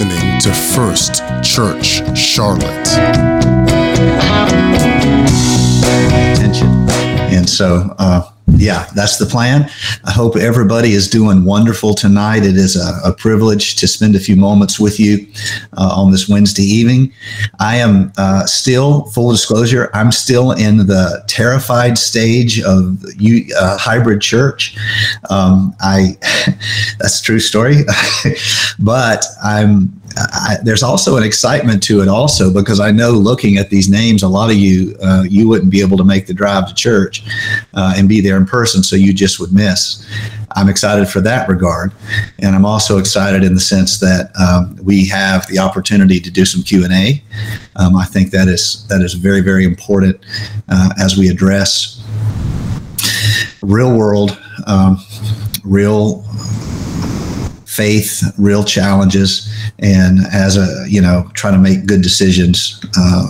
listening to First Church Charlotte. Attention. And so, uh, yeah, that's the plan. I hope everybody is doing wonderful tonight. It is a, a privilege to spend a few moments with you uh, on this Wednesday evening. I am uh, still, full disclosure, I'm still in the terrified stage of you, uh, hybrid church. Um, I that's a true story, but I'm I, there's also an excitement to it also because I know looking at these names, a lot of you uh, you wouldn't be able to make the drive to church uh, and be there in person, so you just would miss. I'm excited for that regard, and I'm also excited in the sense that um, we have the opportunity to do some Q and A. Um, I think that is that is very very important uh, as we address real world, um, real faith, real challenges, and as a you know trying to make good decisions uh,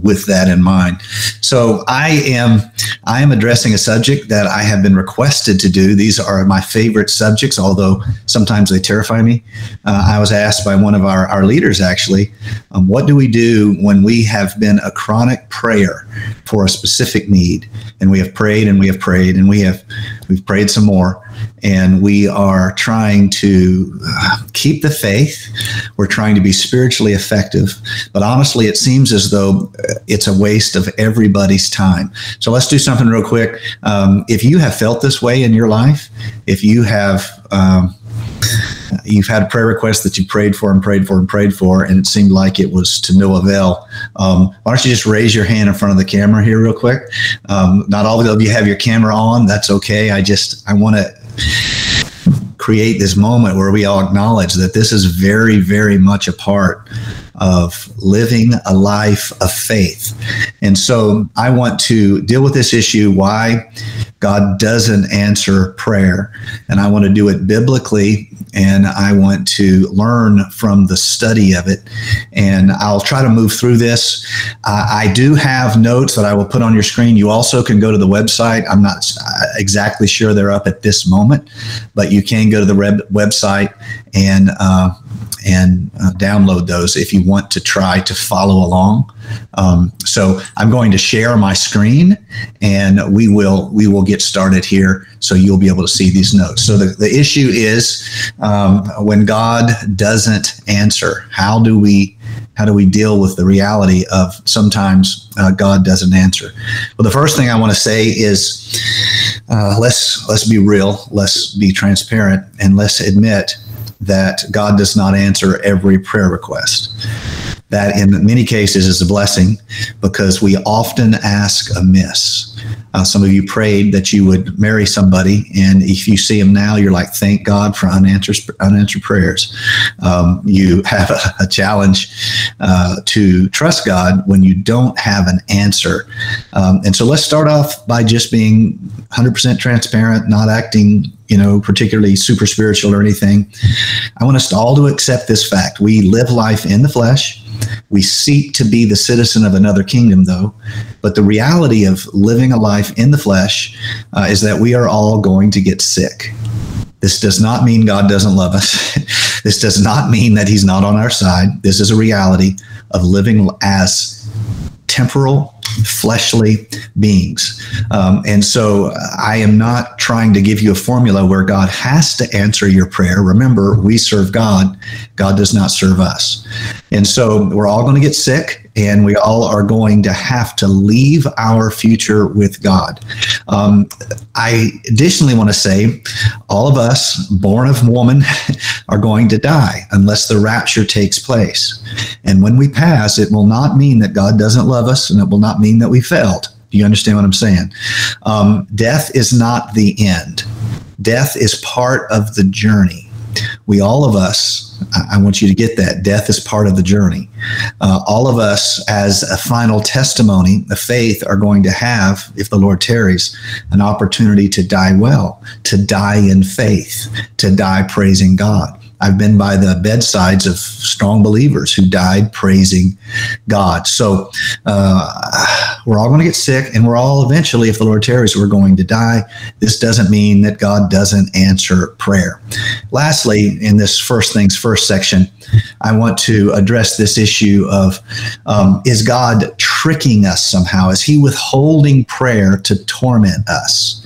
with that in mind. So I am I am addressing a subject that I have been requested to do. These are my favorite subjects, although sometimes they terrify me. Uh, I was asked by one of our our leaders actually, um, what do we do when we have been a chronic prayer for a specific need, and we have prayed and we have prayed and we have we've prayed some more and we are trying to uh, keep the faith. We're trying to be spiritually effective, but honestly, it seems as though uh, it's a waste of everybody's time. So let's do something real quick. Um, if you have felt this way in your life, if you have um, you've had prayer request that you prayed for and prayed for and prayed for, and it seemed like it was to no avail. Um, why don't you just raise your hand in front of the camera here, real quick? Um, not all of you have your camera on. That's okay. I just I want to create this moment where we all acknowledge that this is very, very much a part of living a life of faith. And so I want to deal with this issue why God doesn't answer prayer. And I want to do it biblically and I want to learn from the study of it. And I'll try to move through this. Uh, I do have notes that I will put on your screen. You also can go to the website. I'm not exactly sure they're up at this moment, but you can go to the web- website and uh, and uh, download those if you want to try to follow along. Um, so I'm going to share my screen, and we will we will get started here. So you'll be able to see these notes. So the, the issue is um, when God doesn't answer, how do we how do we deal with the reality of sometimes uh, God doesn't answer? Well, the first thing I want to say is uh, let's let's be real, let's be transparent, and let's admit that God does not answer every prayer request. That in many cases is a blessing because we often ask amiss. Uh, some of you prayed that you would marry somebody, and if you see them now, you're like, "Thank God for unanswered unanswered prayers." Um, you have a, a challenge uh, to trust God when you don't have an answer, um, and so let's start off by just being 100% transparent, not acting you know, particularly super spiritual or anything. I want us all to accept this fact. We live life in the flesh. We seek to be the citizen of another kingdom, though. But the reality of living a life in the flesh uh, is that we are all going to get sick. This does not mean God doesn't love us. this does not mean that He's not on our side. This is a reality of living as temporal fleshly beings. Um, and so I am not trying to give you a formula where God has to answer your prayer. Remember, we serve God, God does not serve us. And so we're all going to get sick and we all are going to have to leave our future with God. Um, I additionally want to say all of us born of woman are going to die unless the rapture takes place. And when we pass, it will not mean that God doesn't love us and it will not mean that we failed. Do you understand what I'm saying? Um, death is not the end. Death is part of the journey we all of us I want you to get that. Death is part of the journey. Uh, all of us, as a final testimony of faith, are going to have, if the Lord tarries, an opportunity to die well, to die in faith, to die praising God. I've been by the bedsides of strong believers who died praising God. So uh, we're all going to get sick, and we're all eventually, if the Lord tarries, we're going to die. This doesn't mean that God doesn't answer prayer. Lastly, in this first things first section, I want to address this issue of um, is God tricking us somehow? Is He withholding prayer to torment us?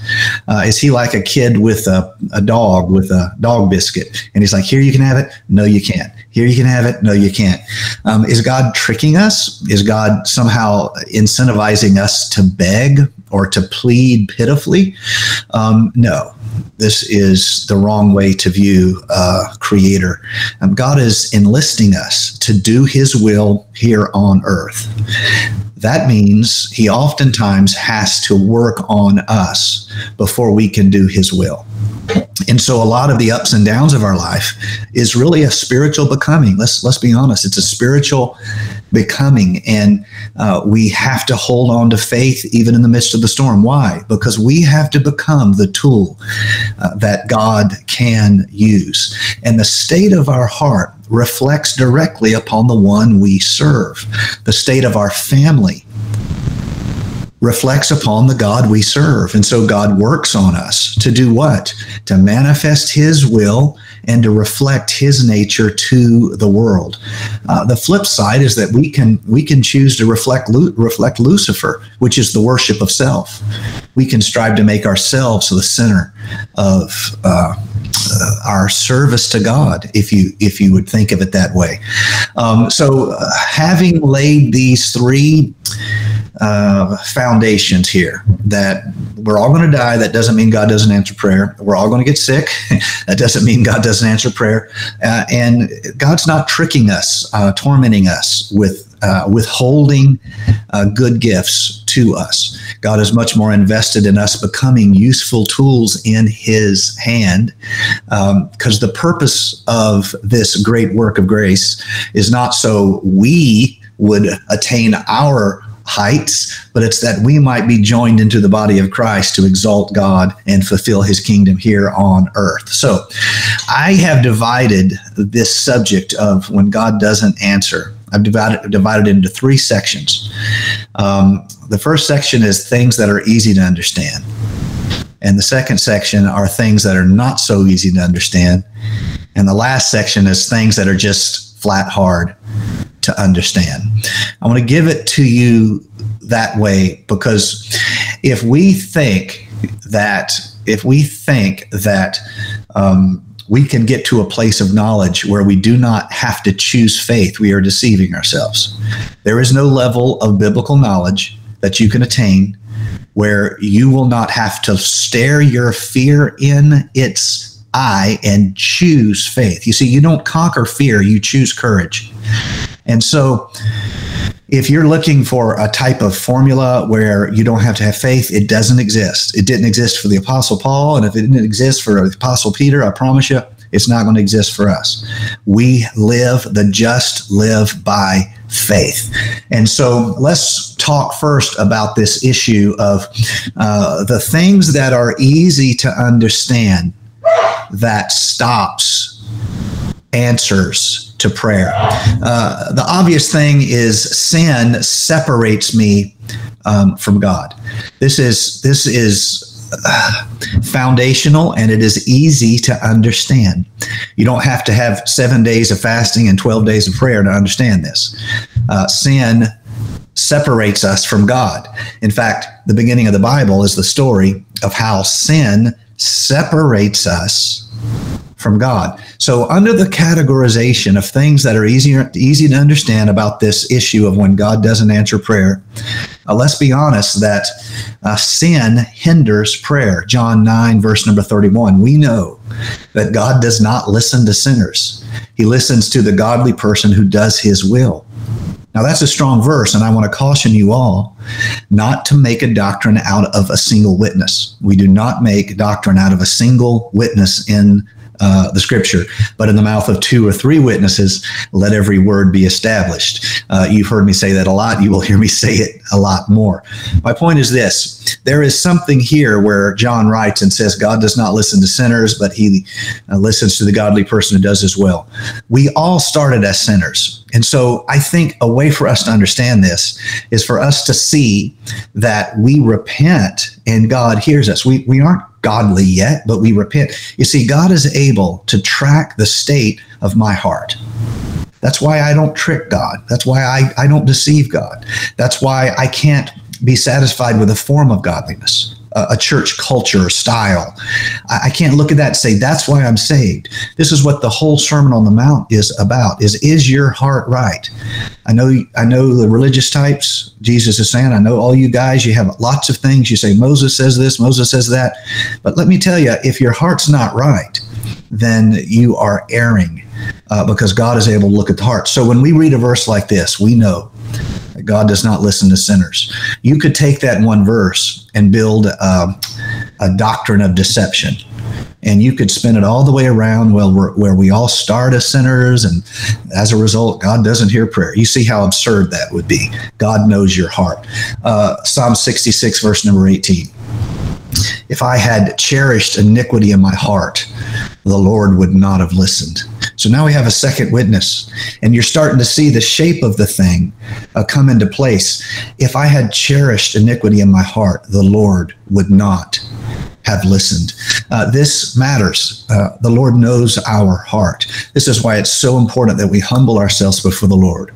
Uh, is He like a kid with a, a dog with a dog biscuit, and He's like, "Here you can have it." No, you can't. Here you can have it. No, you can't. Um, is God tricking us? Is God somehow incentivizing us to beg or to plead pitifully? Um, no this is the wrong way to view uh, creator um, god is enlisting us to do his will here on earth that means he oftentimes has to work on us before we can do his will. And so a lot of the ups and downs of our life is really a spiritual becoming. Let's let's be honest it's a spiritual becoming. And uh, we have to hold on to faith even in the midst of the storm. Why? Because we have to become the tool uh, that god can use. And the state of our heart reflects directly upon the one we serve the state of our family reflects upon the God we serve. And so God works on us to do what? To manifest his will and to reflect his nature to the world. Uh, the flip side is that we can we can choose to reflect reflect Lucifer, which is the worship of self. We can strive to make ourselves the center of uh, uh, our service to God, if you if you would think of it that way. Um, so, uh, having laid these three uh, foundations here that we're all going to die. That doesn't mean God doesn't answer prayer. We're all going to get sick. that doesn't mean God doesn't answer prayer. Uh, and God's not tricking us, uh, tormenting us with uh, withholding uh, good gifts to us. God is much more invested in us becoming useful tools in His hand because um, the purpose of this great work of grace is not so we would attain our heights, but it's that we might be joined into the body of Christ to exalt God and fulfill his kingdom here on earth. So I have divided this subject of when God doesn't answer. I've divided, divided into three sections. Um, the first section is things that are easy to understand. And the second section are things that are not so easy to understand. And the last section is things that are just flat hard to understand. I want to give it to you that way because if we think that if we think that um, we can get to a place of knowledge where we do not have to choose faith, we are deceiving ourselves. There is no level of biblical knowledge that you can attain where you will not have to stare your fear in its eye and choose faith. You see, you don't conquer fear, you choose courage. And so, if you're looking for a type of formula where you don't have to have faith, it doesn't exist. It didn't exist for the Apostle Paul. And if it didn't exist for the Apostle Peter, I promise you, it's not going to exist for us. We live, the just live by faith. And so let's talk first about this issue of uh, the things that are easy to understand that stops answers to prayer. Uh, the obvious thing is sin separates me um, from God. This is this is uh, foundational and it is easy to understand. You don't have to have seven days of fasting and 12 days of prayer to understand this. Uh, sin separates us from God. In fact, the beginning of the Bible is the story of how sin separates us from God. So, under the categorization of things that are easier, easy to understand about this issue of when God doesn't answer prayer, uh, let's be honest that uh, sin hinders prayer. John 9, verse number 31. We know that God does not listen to sinners, He listens to the godly person who does His will. Now, that's a strong verse, and I want to caution you all not to make a doctrine out of a single witness. We do not make doctrine out of a single witness in uh, the scripture, but in the mouth of two or three witnesses, let every word be established. Uh, you've heard me say that a lot. You will hear me say it a lot more. My point is this there is something here where John writes and says, God does not listen to sinners, but he uh, listens to the godly person who does as well. We all started as sinners. And so I think a way for us to understand this is for us to see that we repent and God hears us. We, we aren't godly yet, but we repent. You see, God is able to track the state of my heart. That's why I don't trick God. That's why I, I don't deceive God. That's why I can't be satisfied with a form of godliness a, church culture or style. I, I can't look at that and say that's why I'm saved. This is what the whole Sermon on the Mount is about: is is your heart right? I know I know the religious types. Jesus is saying, I know all you guys. You have lots of things. You say Moses says this, Moses says that, but let me tell you, if your heart's not right, then you are erring. Uh, because God is able to look at the heart. So when we read a verse like this, we know God does not listen to sinners. You could take that one verse and build a, a doctrine of deception. And you could spin it all the way around well, where we all start as sinners, and as a result, God doesn't hear prayer. You see how absurd that would be. God knows your heart. Uh, Psalm 66, verse number 18. If I had cherished iniquity in my heart, the Lord would not have listened. So now we have a second witness, and you're starting to see the shape of the thing uh, come into place. If I had cherished iniquity in my heart, the Lord would not have listened. Uh, this matters. Uh, the Lord knows our heart. This is why it's so important that we humble ourselves before the Lord.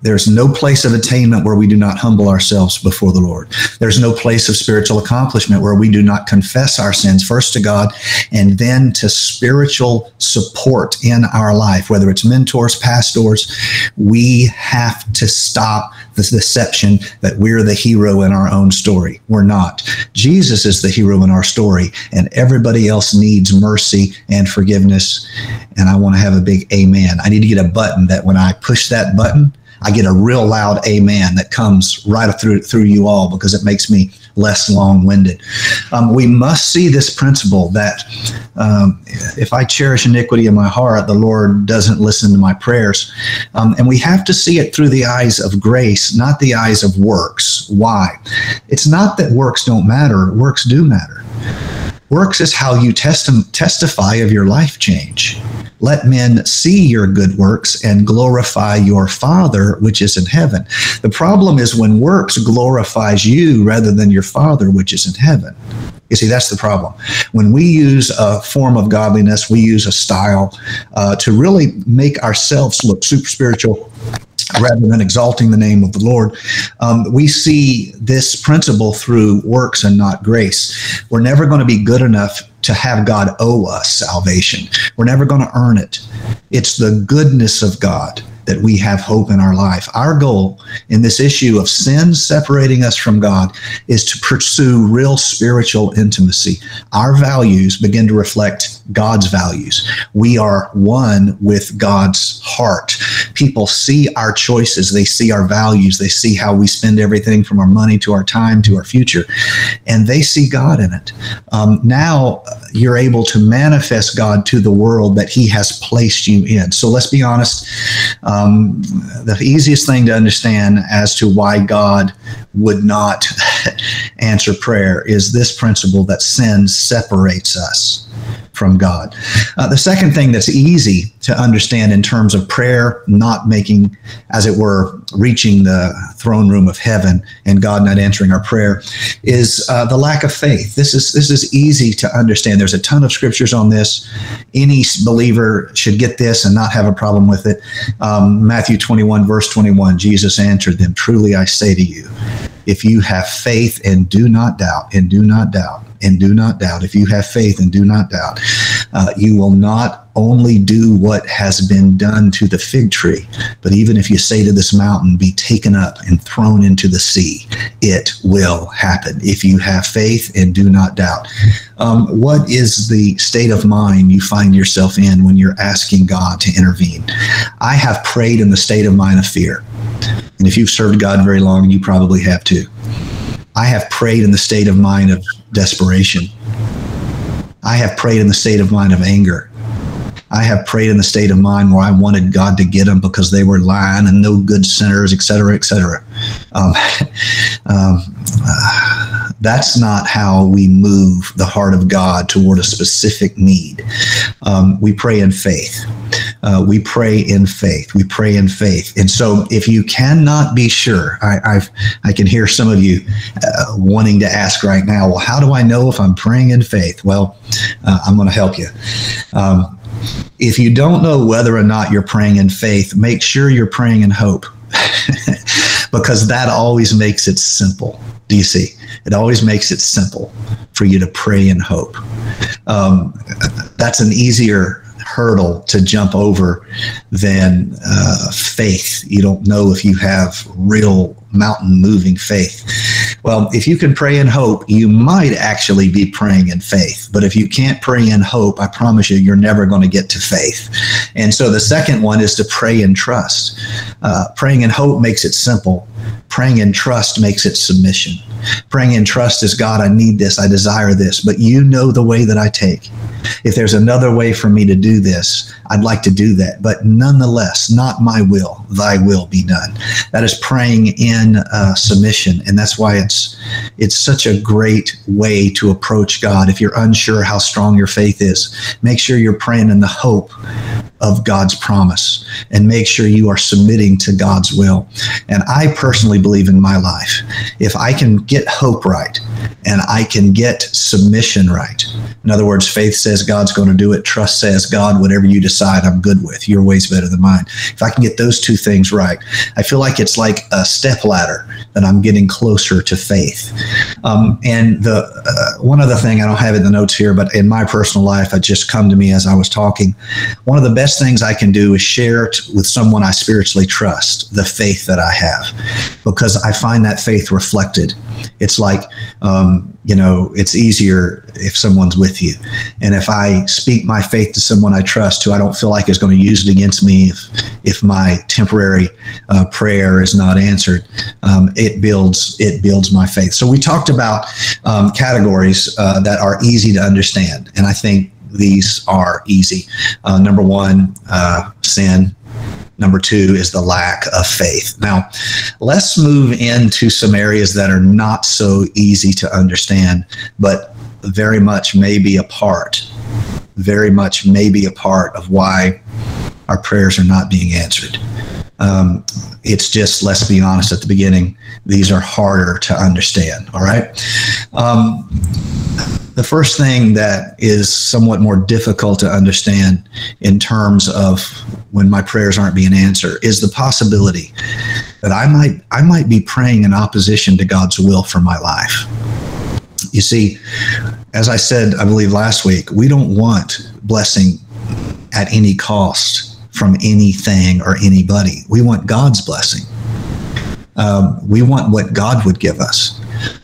There's no place of attainment where we do not humble ourselves before the Lord. There's no place of spiritual accomplishment where we do not confess our sins first to God and then to spiritual support in our life, whether it's mentors, pastors. We have to stop the deception that we're the hero in our own story. We're not. Jesus is the hero in our story, and everybody else needs mercy and forgiveness. And I want to have a big amen. I need to get a button that when I push that button, I get a real loud amen that comes right through through you all because it makes me less long-winded. Um, we must see this principle that um, if I cherish iniquity in my heart, the Lord doesn't listen to my prayers, um, and we have to see it through the eyes of grace, not the eyes of works. Why? It's not that works don't matter; works do matter. Works is how you testi- testify of your life change. Let men see your good works and glorify your Father which is in heaven. The problem is when works glorifies you rather than your Father which is in heaven. You see, that's the problem. When we use a form of godliness, we use a style uh, to really make ourselves look super spiritual rather than exalting the name of the Lord. Um, we see this principle through works and not grace. We're never going to be good enough to have God owe us salvation. We're never going to earn it. It's the goodness of God that we have hope in our life. Our goal in this issue of sin separating us from God is to pursue real spiritual intimacy. Our values begin to reflect God's values. We are one with God's heart. People see our choices, they see our values, they see how we spend everything from our money to our time to our future, and they see God in it. Um, now you're able to manifest God to the world that He has placed you in. So let's be honest. Um, the easiest thing to understand as to why God would not answer prayer is this principle that sin separates us from God. Uh, the second thing that's easy to understand in terms of prayer not making, as it were, reaching the throne room of heaven and God not answering our prayer is uh, the lack of faith. This is this is easy to understand. There's a ton of scriptures on this. Any believer should get this and not have a problem with it. Um, Matthew 21, verse 21, Jesus answered them, "Truly I say to you." If you have faith and do not doubt, and do not doubt, and do not doubt, if you have faith and do not doubt, uh, you will not only do what has been done to the fig tree, but even if you say to this mountain, be taken up and thrown into the sea, it will happen if you have faith and do not doubt. Um, what is the state of mind you find yourself in when you're asking God to intervene? I have prayed in the state of mind of fear. And if you've served God very long, you probably have too. I have prayed in the state of mind of desperation. I have prayed in the state of mind of anger. I have prayed in the state of mind where I wanted God to get them because they were lying and no good sinners, et cetera, et cetera. Um, um, uh, that's not how we move the heart of God toward a specific need. Um, we pray in faith. Uh, we pray in faith. We pray in faith. And so, if you cannot be sure, I, I've I can hear some of you uh, wanting to ask right now. Well, how do I know if I'm praying in faith? Well, uh, I'm going to help you. Um, if you don't know whether or not you're praying in faith, make sure you're praying in hope because that always makes it simple. Do you see? It always makes it simple for you to pray in hope. Um, that's an easier hurdle to jump over than uh, faith. You don't know if you have real mountain moving faith. Well, if you can pray in hope, you might actually be praying in faith. But if you can't pray in hope, I promise you, you're never going to get to faith. And so the second one is to pray in trust. Uh, praying in hope makes it simple, praying in trust makes it submission. Praying in trust is God, I need this, I desire this, but you know the way that I take. If there's another way for me to do this, I'd like to do that. But nonetheless, not my will, thy will be done. That is praying in uh, submission. And that's why it's it's such a great way to approach God. If you're unsure how strong your faith is, make sure you're praying in the hope of God's promise and make sure you are submitting to God's will. And I personally believe in my life, if I can get hope right and I can get submission right. In other words, faith says God's going to do it, trust says God, whatever you decide, I'm good with. Your way's better than mine. If I can get those two things right, I feel like it's like a step ladder that I'm getting closer to faith. Um, and the uh, one other thing I don't have in the notes here, but in my personal life, it just come to me as I was talking. One of the best things I can do is share it with someone I spiritually trust, the faith that I have, because I find that faith reflected. It's like um, you know, it's easier if someone's with you. And if I speak my faith to someone I trust who I don't feel like is going to use it against me if, if my temporary uh, prayer is not answered, um, it builds it builds my faith. So we talked about um, categories uh, that are easy to understand, and I think these are easy. Uh, number one, uh, sin. Number two is the lack of faith. Now, let's move into some areas that are not so easy to understand, but very much may be a part, very much may be a part of why our prayers are not being answered. Um, it's just, let's be honest at the beginning, these are harder to understand. All right. Um, the first thing that is somewhat more difficult to understand in terms of when my prayers aren't being answered is the possibility that I might I might be praying in opposition to God's will for my life. You see, as I said, I believe last week, we don't want blessing at any cost from anything or anybody. We want God's blessing. Um, we want what God would give us.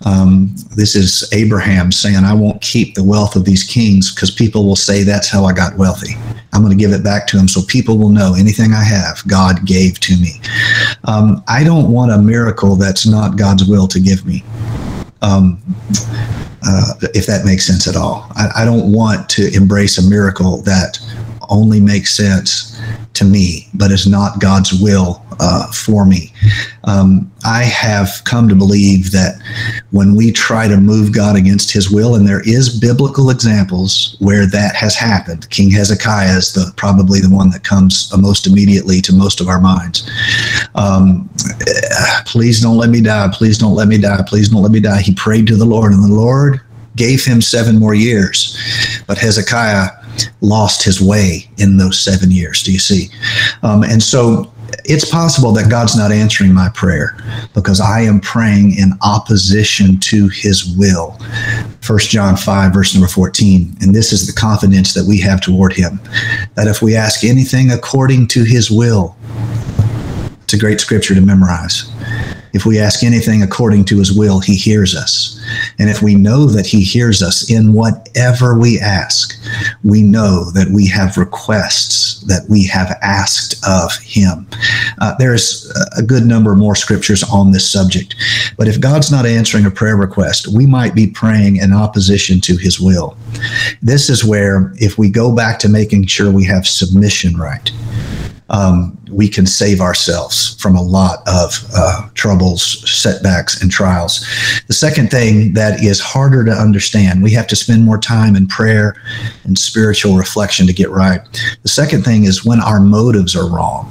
Um, this is Abraham saying, I won't keep the wealth of these kings because people will say that's how I got wealthy. I'm going to give it back to them so people will know anything I have, God gave to me. Um, I don't want a miracle that's not God's will to give me. Um, uh, if that makes sense at all. I, I don't want to embrace a miracle that only makes sense to me, but is not God's will uh, for me. Um, I have come to believe that when we try to move God against His will, and there is biblical examples where that has happened. King Hezekiah is the probably the one that comes most immediately to most of our minds. Um, please don't let me die. Please don't let me die. Please don't let me die. He prayed to the Lord, and the Lord gave him seven more years. But Hezekiah lost his way in those seven years. Do you see? Um, and so it's possible that God's not answering my prayer because I am praying in opposition to his will. First John 5, verse number 14. And this is the confidence that we have toward him that if we ask anything according to his will, a great scripture to memorize. If we ask anything according to his will, he hears us. And if we know that he hears us in whatever we ask, we know that we have requests that we have asked of him. Uh, there's a good number more scriptures on this subject. But if God's not answering a prayer request, we might be praying in opposition to his will. This is where, if we go back to making sure we have submission right, um, we can save ourselves from a lot of uh, troubles, setbacks, and trials. The second thing that is harder to understand, we have to spend more time in prayer and spiritual reflection to get right. The second thing is when our motives are wrong.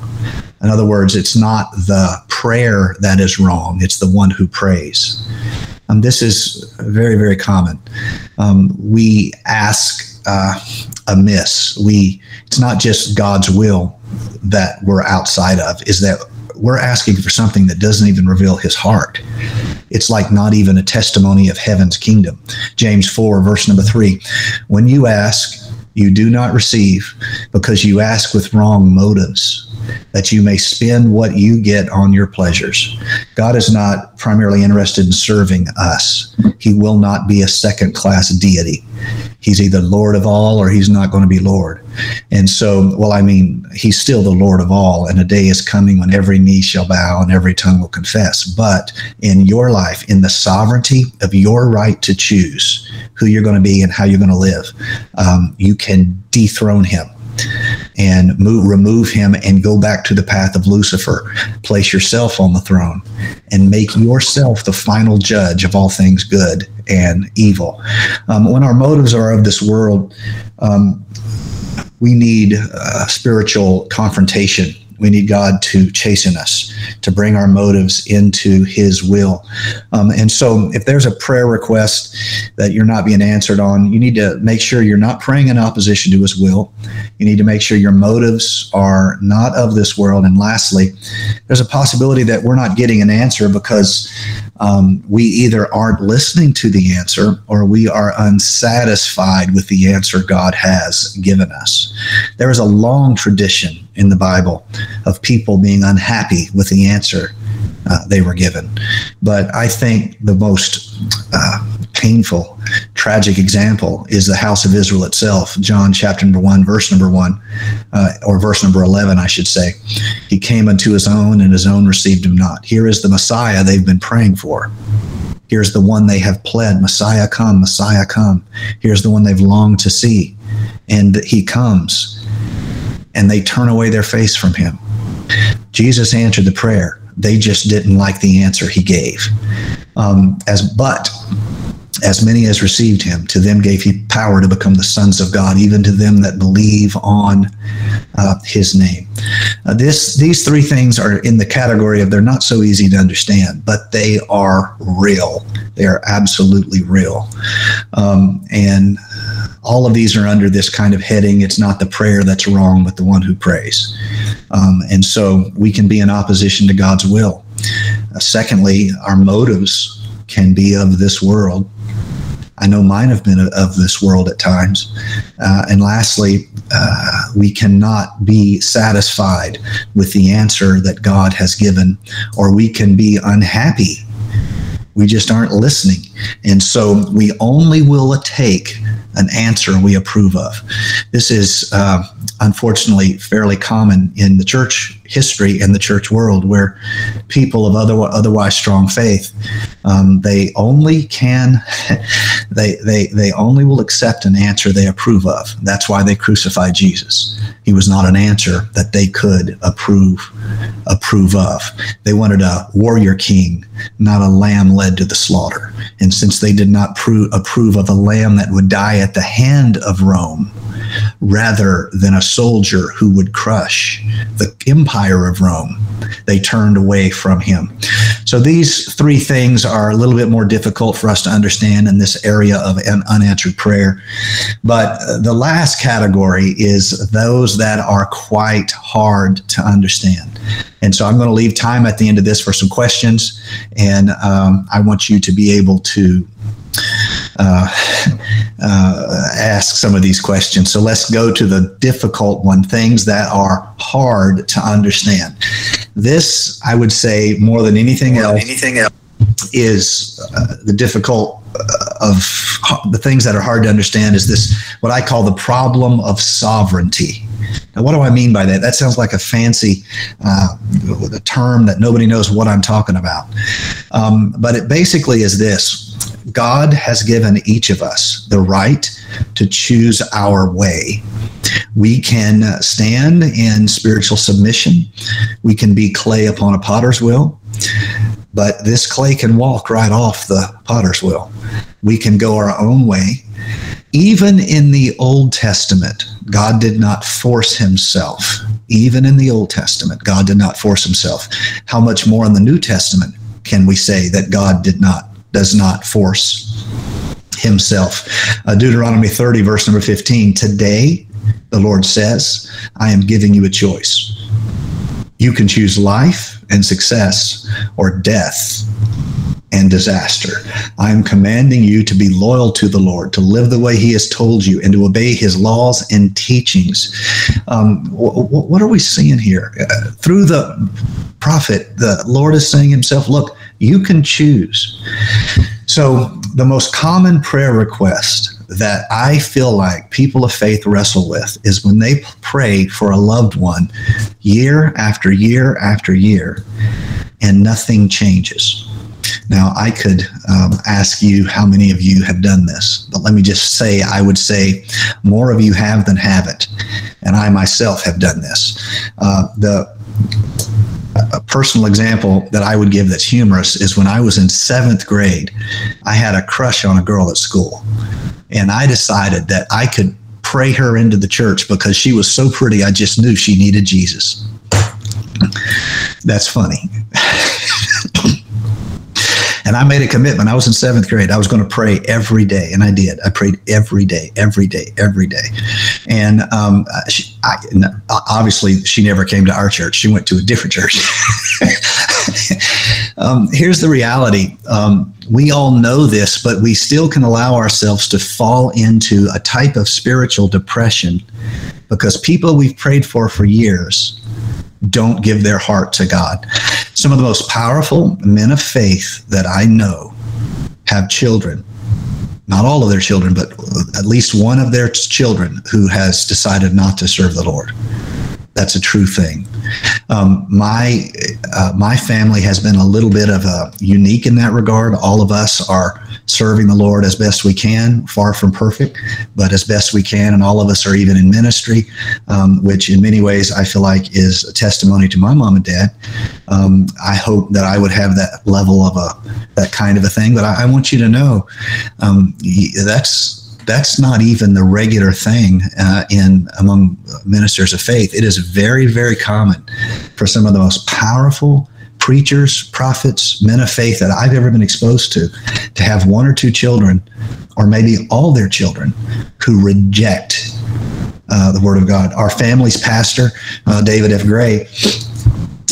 In other words, it's not the prayer that is wrong, it's the one who prays. Um, this is very, very common. Um, we ask uh, amiss. We it's not just God's will that we're outside of. Is that we're asking for something that doesn't even reveal His heart. It's like not even a testimony of heaven's kingdom. James four verse number three. When you ask, you do not receive because you ask with wrong motives that you may spend what you get on your pleasures. God is not primarily interested in serving us. He will not be a second class deity. He's either Lord of all or he's not going to be Lord. And so, well, I mean, he's still the Lord of all, and a day is coming when every knee shall bow and every tongue will confess. But in your life, in the sovereignty of your right to choose who you're going to be and how you're going to live, um, you can dethrone him and move, remove him and go back to the path of Lucifer. Place yourself on the throne and make yourself the final judge of all things good and evil. Um, when our motives are of this world, um, we need uh, spiritual confrontation we need God to chasten us, to bring our motives into His will. Um, and so, if there's a prayer request that you're not being answered on, you need to make sure you're not praying in opposition to His will. You need to make sure your motives are not of this world. And lastly, there's a possibility that we're not getting an answer because um, we either aren't listening to the answer or we are unsatisfied with the answer God has given us. There is a long tradition in the Bible of people being unhappy with the answer uh, they were given. But I think the most uh, painful, tragic example is the house of Israel itself. John chapter number one, verse number one, uh, or verse number 11, I should say. He came unto his own, and his own received him not. Here is the Messiah they've been praying for. Here's the one they have pled Messiah come, Messiah come. Here's the one they've longed to see. And he comes, and they turn away their face from him. Jesus answered the prayer. They just didn't like the answer he gave. Um, as but as many as received him, to them gave he power to become the sons of God, even to them that believe on uh, his name. Uh, this, these three things are in the category of they're not so easy to understand, but they are real. They are absolutely real. Um, and all of these are under this kind of heading. It's not the prayer that's wrong, but the one who prays. Um, and so we can be in opposition to God's will. Uh, secondly, our motives can be of this world. I know mine have been of this world at times. Uh, and lastly, uh, we cannot be satisfied with the answer that God has given, or we can be unhappy. We just aren't listening. And so we only will take an answer we approve of. This is uh, unfortunately fairly common in the church history and the church world, where people of other, otherwise strong faith um, they only can they they they only will accept an answer they approve of. That's why they crucified Jesus. He was not an answer that they could approve approve of. They wanted a warrior king, not a lamb led to the slaughter. And since they did not approve of a lamb that would die at the hand of Rome, rather than a soldier who would crush the empire of Rome. They turned away from him. So these three things are a little bit more difficult for us to understand in this area of an unanswered prayer. But uh, the last category is those that are quite hard to understand. And so I'm going to leave time at the end of this for some questions. And um, I want you to be able to uh, uh, ask some of these questions. So let's go to the difficult one things that are hard to understand. This, I would say, more than anything more else, than anything else, is uh, the difficult uh, of the things that are hard to understand is this what I call the problem of sovereignty. Now, what do I mean by that? That sounds like a fancy uh, a term that nobody knows what I'm talking about. Um, but it basically is this God has given each of us the right to choose our way. We can stand in spiritual submission. We can be clay upon a potter's wheel, but this clay can walk right off the potter's wheel. We can go our own way. Even in the Old Testament, God did not force himself. Even in the Old Testament, God did not force himself. How much more in the New Testament can we say that God did not does not force himself. Uh, Deuteronomy 30, verse number 15. Today, the Lord says, I am giving you a choice. You can choose life and success or death and disaster. I am commanding you to be loyal to the Lord, to live the way He has told you, and to obey His laws and teachings. Um, wh- what are we seeing here? Uh, through the prophet, the Lord is saying Himself, Look, you can choose. So, the most common prayer request that I feel like people of faith wrestle with is when they pray for a loved one year after year after year and nothing changes. Now, I could um, ask you how many of you have done this, but let me just say I would say more of you have than haven't. And I myself have done this. Uh, the a personal example that I would give that's humorous is when I was in seventh grade, I had a crush on a girl at school. And I decided that I could pray her into the church because she was so pretty, I just knew she needed Jesus. That's funny. And I made a commitment. I was in seventh grade. I was going to pray every day, and I did. I prayed every day, every day, every day. And um, she, I, obviously, she never came to our church. She went to a different church. um, here's the reality. Um, we all know this, but we still can allow ourselves to fall into a type of spiritual depression because people we've prayed for for years don't give their heart to God. Some of the most powerful men of faith that I know have children. Not all of their children, but at least one of their children who has decided not to serve the Lord. That's a true thing. Um, my uh, my family has been a little bit of a unique in that regard. All of us are serving the Lord as best we can, far from perfect, but as best we can. And all of us are even in ministry, um, which in many ways I feel like is a testimony to my mom and dad. Um, I hope that I would have that level of a that kind of a thing. But I, I want you to know um, that's that's not even the regular thing uh, in among ministers of faith. It is very, very common for some of the most powerful preachers, prophets, men of faith that I've ever been exposed to, to have one or two children, or maybe all their children, who reject uh, the Word of God. Our family's pastor, uh, David F. Gray,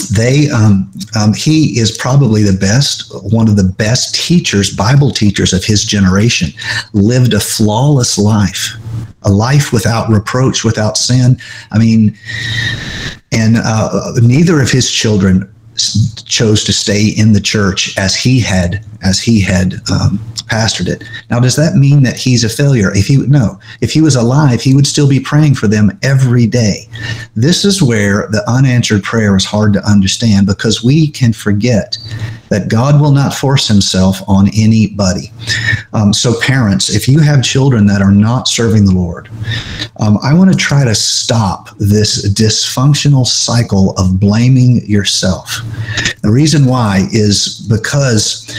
they um, um, he is probably the best one of the best teachers bible teachers of his generation lived a flawless life a life without reproach without sin. I mean and uh, neither of his children chose to stay in the church as he had as he had um, pastored it. Now, does that mean that he's a failure? If he no, if he was alive, he would still be praying for them every day. This is where the unanswered prayer is hard to understand because we can forget that God will not force himself on anybody. Um, so, parents, if you have children that are not serving the Lord, um, I want to try to stop this dysfunctional cycle of blaming yourself. The reason why is because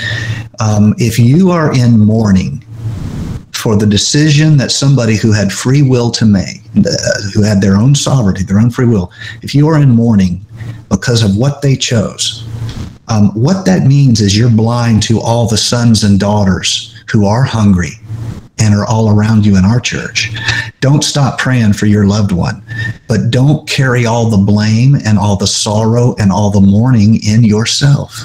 um, if you are in mourning, for the decision that somebody who had free will to make, who had their own sovereignty, their own free will, if you are in mourning because of what they chose, um, what that means is you're blind to all the sons and daughters who are hungry and are all around you in our church. Don't stop praying for your loved one, but don't carry all the blame and all the sorrow and all the mourning in yourself.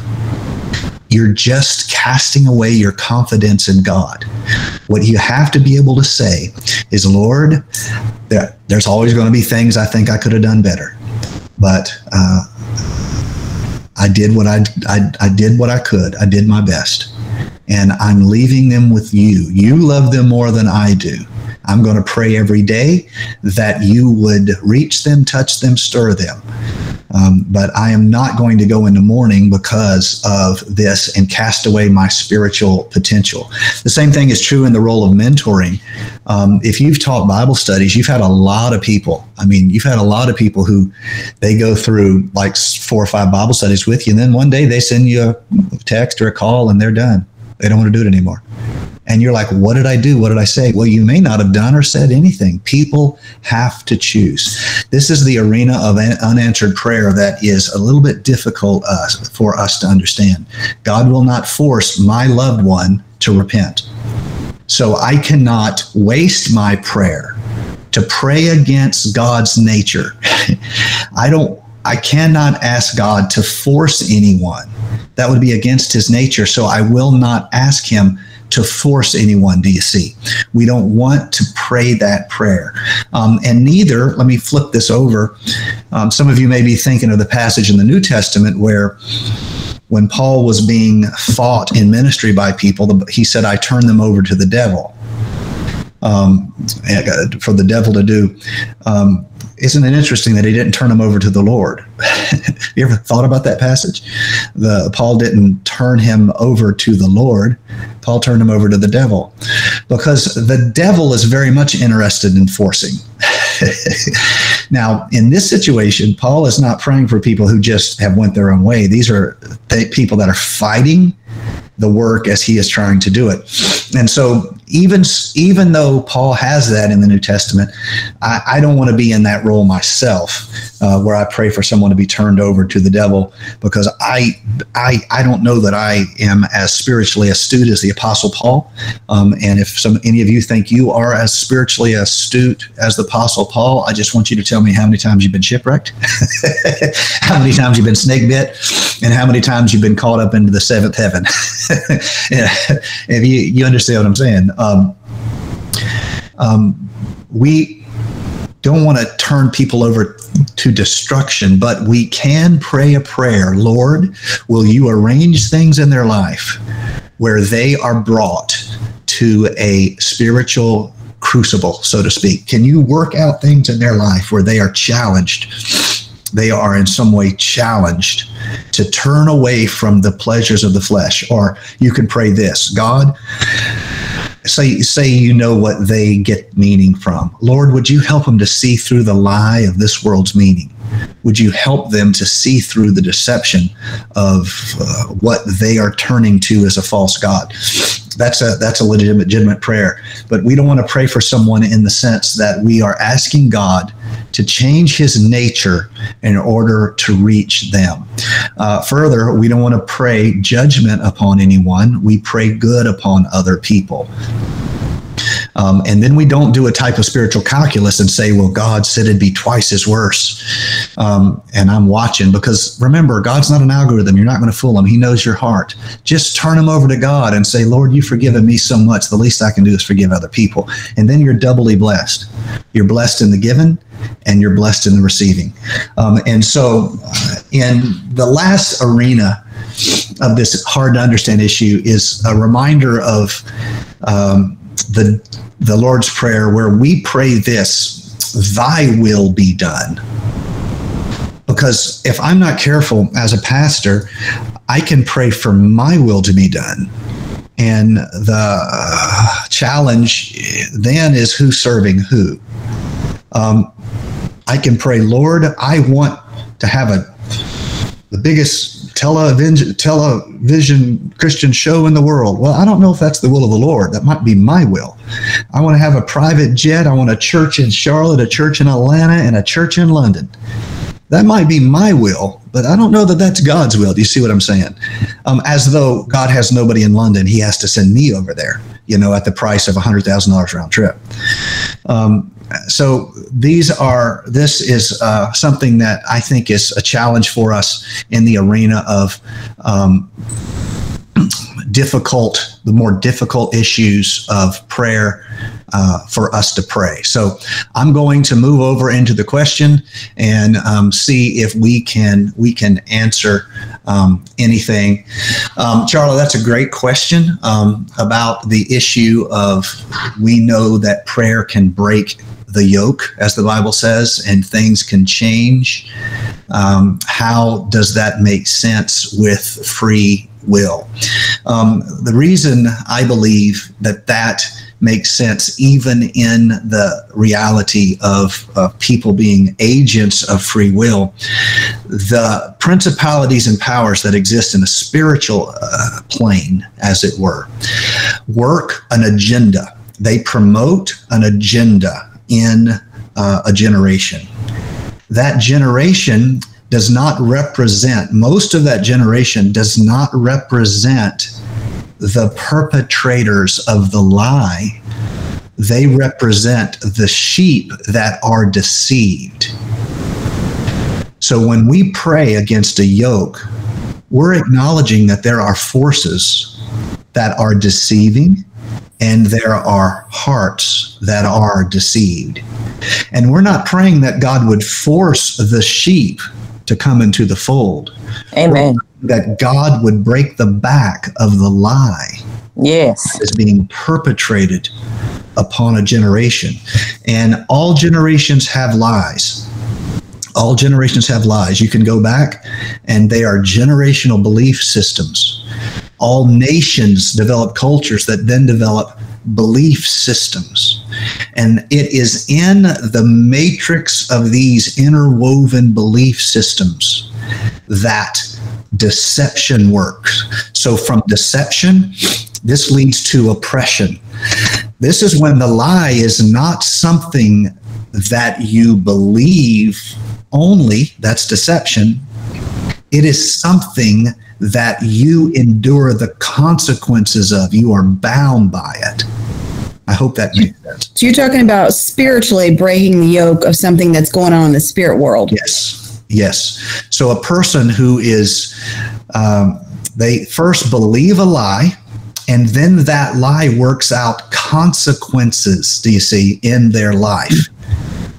You're just casting away your confidence in God. What you have to be able to say is, Lord, there, there's always going to be things I think I could have done better, but uh, I did what I, I I did what I could. I did my best, and I'm leaving them with you. You love them more than I do. I'm going to pray every day that you would reach them, touch them, stir them. Um, but I am not going to go into mourning because of this and cast away my spiritual potential. The same thing is true in the role of mentoring. Um, if you've taught Bible studies, you've had a lot of people. I mean, you've had a lot of people who they go through like four or five Bible studies with you, and then one day they send you a text or a call and they're done. They don't want to do it anymore and you're like, what did I do? What did I say? Well, you may not have done or said anything. People have to choose. This is the arena of unanswered prayer that is a little bit difficult uh, for us to understand. God will not force my loved one to repent. So I cannot waste my prayer to pray against God's nature. I don't I cannot ask God to force anyone. That would be against his nature. So I will not ask him to force anyone, do you see? We don't want to pray that prayer. Um, and neither, let me flip this over. Um, some of you may be thinking of the passage in the New Testament where when Paul was being fought in ministry by people, he said, I turn them over to the devil. Um, for the devil to do. Um, isn't it interesting that he didn't turn him over to the Lord? you ever thought about that passage? The Paul didn't turn him over to the Lord. Paul turned him over to the devil because the devil is very much interested in forcing. now, in this situation, Paul is not praying for people who just have went their own way. These are people that are fighting the work as he is trying to do it. And so even even though Paul has that in the New Testament, I, I don't want to be in that role myself, uh, where I pray for someone to be turned over to the devil, because I I I don't know that I am as spiritually astute as the Apostle Paul. Um, and if some any of you think you are as spiritually astute as the Apostle Paul, I just want you to tell me how many times you've been shipwrecked, how many times you've been snake bit, and how many times you've been caught up into the seventh heaven. if you you understand what I'm saying. Um, um, we don't want to turn people over to destruction, but we can pray a prayer Lord, will you arrange things in their life where they are brought to a spiritual crucible, so to speak? Can you work out things in their life where they are challenged? They are in some way challenged to turn away from the pleasures of the flesh. Or you can pray this God, say say you know what they get meaning from. Lord would you help them to see through the lie of this world's meaning would you help them to see through the deception of uh, what they are turning to as a false god? That's a that's a legitimate, legitimate prayer. But we don't want to pray for someone in the sense that we are asking god to change his nature in order to reach them. Uh, further we don't want to pray judgment upon anyone. We pray good upon other people um, and then we don't do a type of spiritual calculus and say, well, God said it'd be twice as worse. Um, and I'm watching because remember, God's not an algorithm. You're not going to fool him. He knows your heart. Just turn him over to God and say, Lord, you've forgiven me so much. The least I can do is forgive other people. And then you're doubly blessed. You're blessed in the giving and you're blessed in the receiving. Um, and so, uh, in the last arena of this hard to understand issue is a reminder of um, the the Lord's Prayer where we pray this, thy will be done. Because if I'm not careful as a pastor, I can pray for my will to be done. And the challenge then is who's serving who. Um, I can pray, Lord, I want to have a the biggest television, television Christian show in the world. Well, I don't know if that's the will of the Lord. That might be my will. I want to have a private jet. I want a church in Charlotte, a church in Atlanta, and a church in London. That might be my will, but I don't know that that's God's will. Do you see what I'm saying? Um, as though God has nobody in London, He has to send me over there, you know, at the price of $100,000 round trip. Um, so these are this is uh, something that I think is a challenge for us in the arena of um, difficult, the more difficult issues of prayer uh, for us to pray. So I'm going to move over into the question and um, see if we can we can answer um, anything. Um, Charlie, that's a great question um, about the issue of we know that prayer can break the yoke, as the Bible says, and things can change. Um, how does that make sense with free will? Um, the reason I believe that that makes sense even in the reality of, people being agents of free will the principalities and powers that exist in a spiritual uh, plane as it were work an agenda they promote an agenda in uh, a generation. That generation does not represent, most of that generation does not represent the perpetrators of the lie. They represent the sheep that are deceived. So when we pray against a yoke, we're acknowledging that there are forces that are deceiving and there are hearts that are deceived. And we're not praying that God would force the sheep to come into the fold. Amen. That God would break the back of the lie. Yes. Is being perpetrated upon a generation. And all generations have lies. All generations have lies. You can go back, and they are generational belief systems all nations develop cultures that then develop belief systems. And it is in the matrix of these interwoven belief systems that deception works. So, from deception, this leads to oppression. This is when the lie is not something that you believe only, that's deception. It is something that you endure the consequences of. You are bound by it. I hope that makes sense. So you're talking about spiritually breaking the yoke of something that's going on in the spirit world. Yes, yes. So a person who is, um, they first believe a lie, and then that lie works out consequences. Do you see in their life?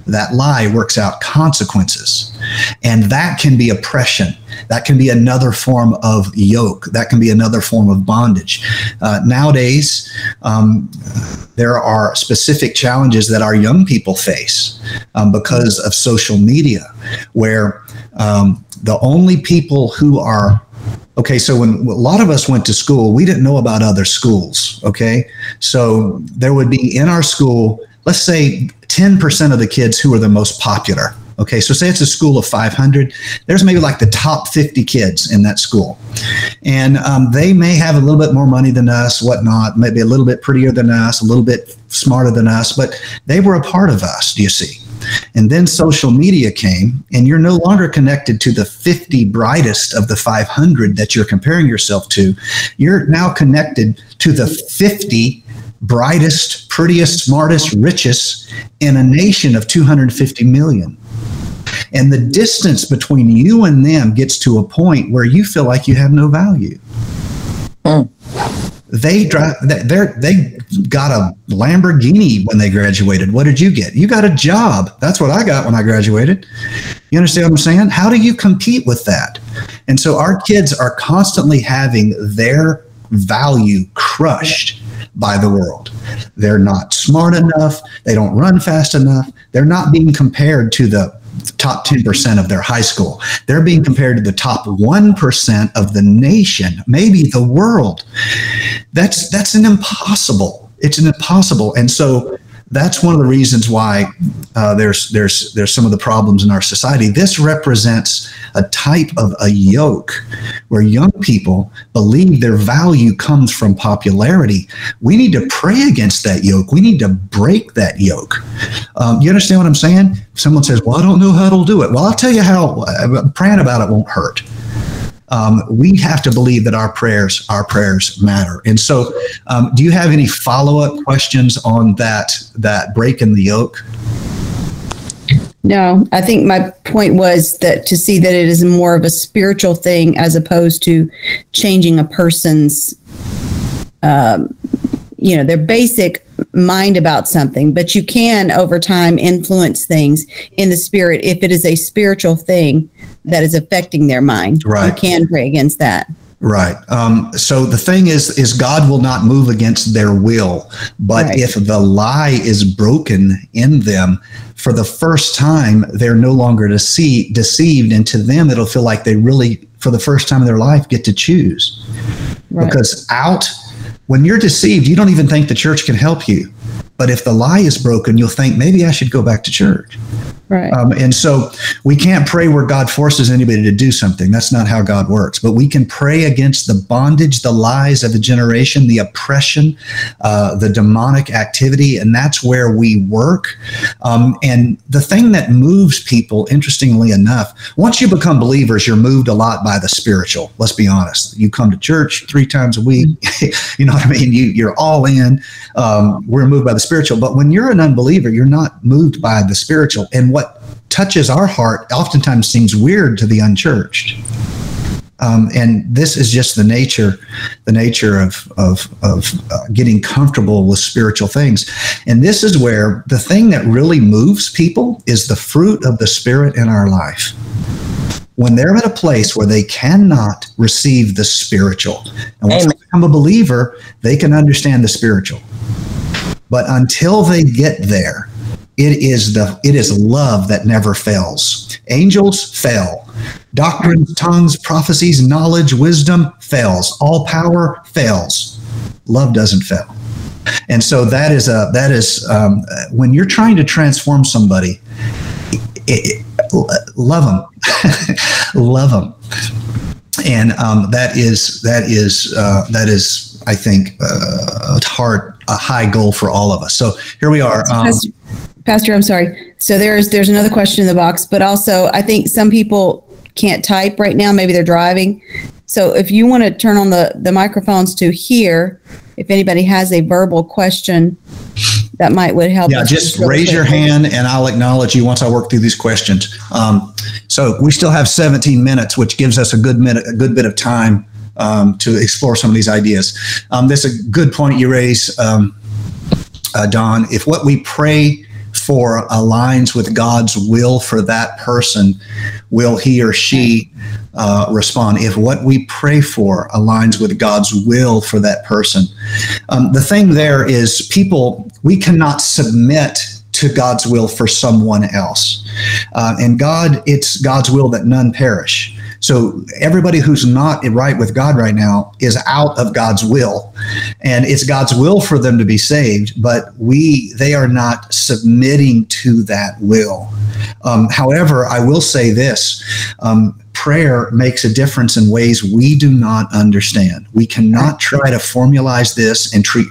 That lie works out consequences. And that can be oppression. That can be another form of yoke. That can be another form of bondage. Uh, nowadays, um, there are specific challenges that our young people face um, because of social media, where um, the only people who are okay so when a lot of us went to school we didn't know about other schools okay so there would be in our school let's say 10% of the kids who are the most popular. Okay, so say it's a school of 500. There's maybe like the top 50 kids in that school. And um, they may have a little bit more money than us, whatnot, maybe a little bit prettier than us, a little bit smarter than us, but they were a part of us, do you see? And then social media came, and you're no longer connected to the 50 brightest of the 500 that you're comparing yourself to. You're now connected to the 50 brightest, prettiest, smartest, richest in a nation of 250 million. And the distance between you and them gets to a point where you feel like you have no value. Mm. They drive. They they got a Lamborghini when they graduated. What did you get? You got a job. That's what I got when I graduated. You understand what I'm saying? How do you compete with that? And so our kids are constantly having their value crushed by the world. They're not smart enough. They don't run fast enough. They're not being compared to the top 10% of their high school. They're being compared to the top 1% of the nation, maybe the world. That's that's an impossible. It's an impossible. And so that's one of the reasons why uh, there's there's there's some of the problems in our society. This represents a type of a yoke where young people believe their value comes from popularity. We need to pray against that yoke. We need to break that yoke. Um, you understand what I'm saying? Someone says, "Well, I don't know how to do it." Well, I'll tell you how. Uh, praying about it won't hurt um, we have to believe that our prayers, our prayers matter. And so, um, do you have any follow up questions on that that break in the yoke? No, I think my point was that to see that it is more of a spiritual thing as opposed to changing a person's, um, you know, their basic mind about something, but you can over time influence things in the spirit if it is a spiritual thing that is affecting their mind. Right. You can pray against that. Right. Um, so the thing is, is God will not move against their will, but Right. if the lie is broken in them, for the first time, they're no longer deceive, deceived, and to them, it'll feel like they really, for the first time in their life, get to choose. Right. Because out, when you're deceived, you don't even think the church can help you. But if the lie is broken, you'll think maybe I should go back to church. Right. Um, and so we can't pray where God forces anybody to do something. That's not how God works. But we can pray against the bondage, the lies of the generation, the oppression, uh, the demonic activity. And that's where we work. Um, and the thing that moves people, interestingly enough, once you become believers, you're moved a lot by the spiritual. Let's be honest. You come to church three times a week. you know what I mean? You, you're all in. Um, we're moved by the spiritual. But when you're an unbeliever, you're not moved by the spiritual. And touches our heart oftentimes seems weird to the unchurched. Um, and this is just the nature, the nature of of, of uh, getting comfortable with spiritual things, and this is where the thing that really moves people is the fruit of the spirit in our life. When they're at a place where they cannot receive the spiritual, and once Amen. they become a believer, they can understand the spiritual. But until they get there, it is the it is love that never fails. Angels fail. Doctrines, tongues, prophecies, knowledge, wisdom fails. All power fails. Love doesn't fail. And so that is a that is um, when you're trying to transform somebody, it, it, love them, love them, and um, that is that is uh, that is I think uh, a hard a high goal for all of us. So here we are. Um, Pastor, I'm sorry. So there's there's another question in the box, but also I think some people can't type right now. Maybe they're driving. So if you want to turn on the the microphones to hear, if anybody has a verbal question, that might would help. Yeah, just really raise your hand and I'll acknowledge you once I work through these questions. Um, so we still have 17 minutes, which gives us a good minute, a good bit of time um, to explore some of these ideas. Um, this is a good point you raise, um, uh, Don. If what we pray for aligns with God's will for that person, will he or she uh, respond? If what we pray for aligns with God's will for that person, um, the thing there is people, we cannot submit to God's will for someone else. Uh, and God, it's God's will that none perish. So everybody who's not right with God right now is out of God's will. And it's God's will for them to be saved, but we they are not submitting to that will. Um, however, I will say this. Um, prayer makes a difference in ways we do not understand. We cannot try to formalize this and treat,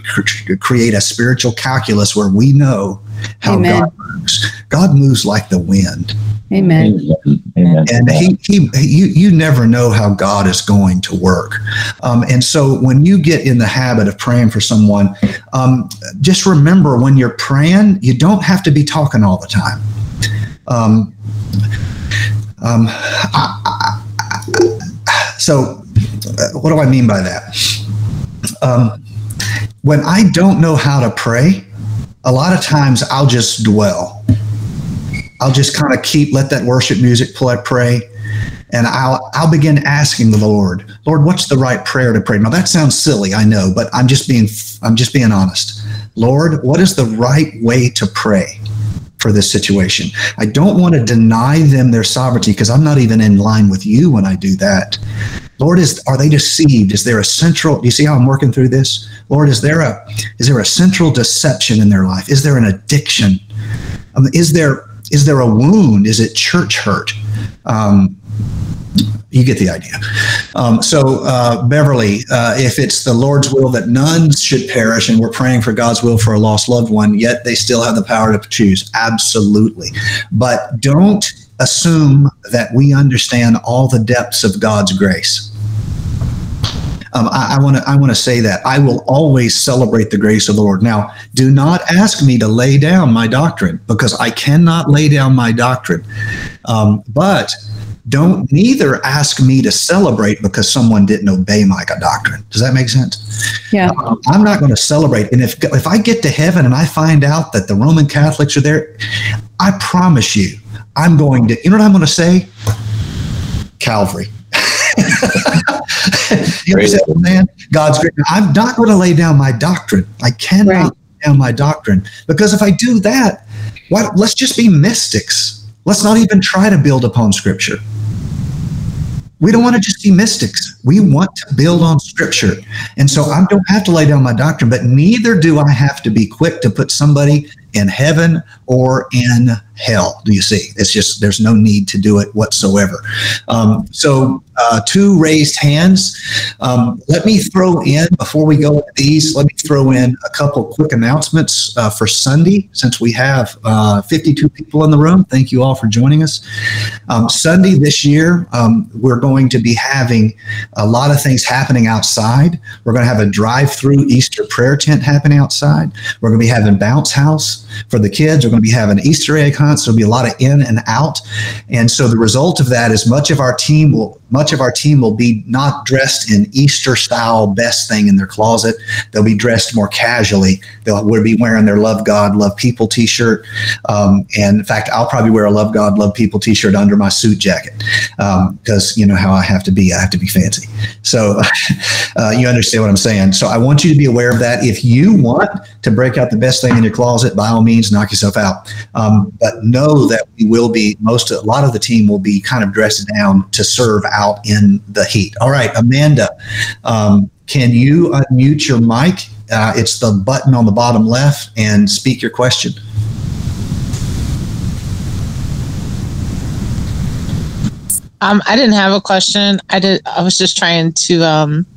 create a spiritual calculus where we know how Amen. God moves. God moves like the wind. Amen. Amen. And he, he, you, you never know how God is going to work. Um, and so when you get in the habit of praying for someone, um, just remember when you're praying, you don't have to be talking all the time. Um, um, I- so, uh, what do I mean by that? Um, when I don't know how to pray, a lot of times I'll just dwell. I'll just kind of keep let that worship music play, pray, and I'll I'll begin asking the Lord, Lord, what's the right prayer to pray? Now that sounds silly, I know, but I'm just being I'm just being honest. Lord, what is the right way to pray for this situation? I don't want to deny them their sovereignty because I'm not even in line with you when I do that. Lord, is are they deceived? Is there a central? Do you see how I'm working through this? Lord, is there a is there a central deception in their life? Is there an addiction? Um, is there is there a wound? Is it church hurt? Um, you get the idea. Um, so, uh, Beverly, uh, if it's the Lord's will that none should perish, and we're praying for God's will for a lost loved one, yet they still have the power to choose, absolutely. But don't assume that we understand all the depths of God's grace. Um, I want to I want to say that I will always celebrate the grace of the Lord. Now, do not ask me to lay down my doctrine because I cannot lay down my doctrine. Um, but don't neither ask me to celebrate because someone didn't obey my doctrine. Does that make sense? Yeah. Um, I'm not going to celebrate. And if if I get to heaven and I find out that the Roman Catholics are there, I promise you, I'm going to. You know what I'm going to say? Calvary. you understand, what I'm saying? God's great. I'm not going to lay down my doctrine. I cannot Right. lay down my doctrine because if I do that, why, let's just be mystics. Let's not even try to build upon Scripture. We don't want to just be mystics. We want to build on Scripture. And so I don't have to lay down my doctrine, but neither do I have to be quick to put somebody in heaven or in hell. Do you see? It's just, there's no need to do it whatsoever. Um, so, uh, two raised hands. Um, let me throw in, before we go into these, let me throw in a couple quick announcements uh, for Sunday, since we have uh, 52 people in the room. Thank you all for joining us. Um, Sunday this year, um, we're going to be having a lot of things happening outside. We're going to have a drive through Easter prayer tent happening outside. We're going to be having bounce house for the kids. We're going to be having Easter egg hunts. There'll be a lot of in and out. And so the result of that is much of our team will much of our team will be not dressed in Easter style best thing in their closet. They'll be dressed more casually. They'll will be wearing their Love God, Love People T-shirt. Um, and in fact, I'll probably wear a Love God, Love People T-shirt under my suit jacket because you know how I have to be. I have to be fancy. So uh, you understand what I'm saying. So I want you to be aware of that. If you want to break out the best thing in your closet, by all means, knock yourself out. Um, but know that we will be most a lot of the team will be kind of dressed down to serve out in the heat. All right, Amanda, um, can you unmute your mic? Uh, it's the button on the bottom left and speak your question. Um, I didn't have a question. I did. I was just trying to um,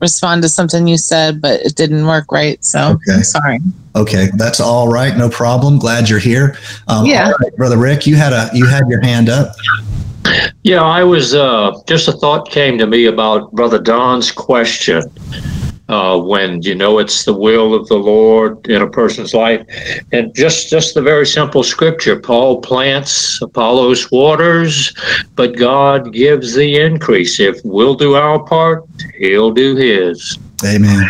respond to something you said, but it didn't work right. So Okay. Sorry. Okay, that's all right. No problem. Glad you're here. Um, Yeah. all right, brother Rick, you had a you had your hand up. Yeah, I was uh, just a thought came to me about Brother Don's question. Uh, when you know it's the will of the Lord in a person's life, and just just the very simple scripture: Paul plants, Apollos waters, but God gives the increase. If we'll do our part, He'll do His. Amen.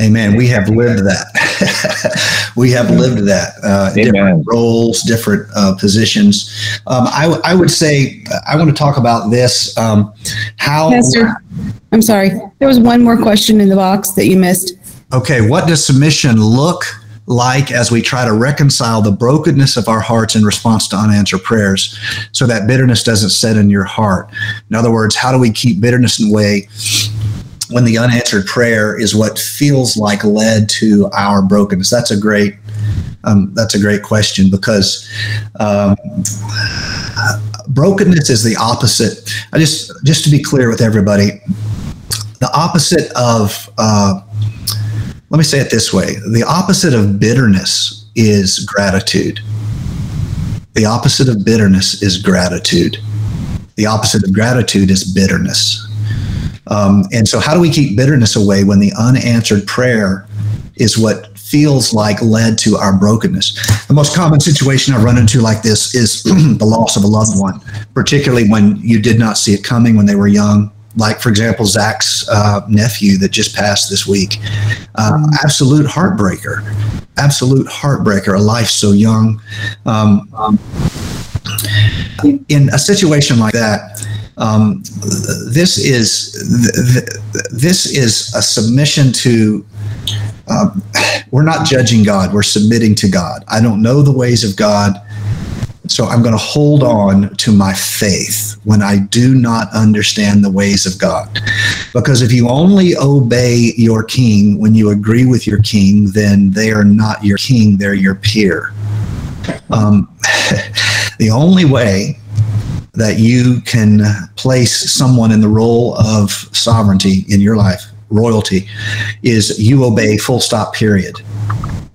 Amen. We have lived that. we have lived that. Uh, different roles, different uh, positions. Um, I, w- I would say I want to talk about this. Um, how? Pastor, I'm sorry. There was one more question in the box that you missed. Okay, what does submission look like as we try to reconcile the brokenness of our hearts in response to unanswered prayers so that bitterness doesn't set in your heart? In other words, how do we keep bitterness away when the unanswered prayer is what feels like led to our brokenness? That's a great um, that's a great question because um, brokenness is the opposite. I just just to be clear with everybody, the opposite of uh, let me say it this way: the opposite of bitterness is gratitude. The opposite of bitterness is gratitude. The opposite of gratitude is bitterness. Um, and so, how do we keep bitterness away when the unanswered prayer is what feels like led to our brokenness? The most common situation I've run into like this is the loss of a loved one, particularly when you did not see it coming when they were young. Like, for example, Zach's uh, nephew that just passed this week. Uh, absolute heartbreaker. Absolute heartbreaker. A life so young. Um, in a situation like that, um, this is th- th- this is a submission to. Um, we're not judging God; we're submitting to God. I don't know the ways of God, so I'm going to hold on to my faith when I do not understand the ways of God. Because if you only obey your king when you agree with your king, then they are not your king; they're your peer. Um, the only way that you can place someone in the role of sovereignty in your life, royalty, is you obey full stop period.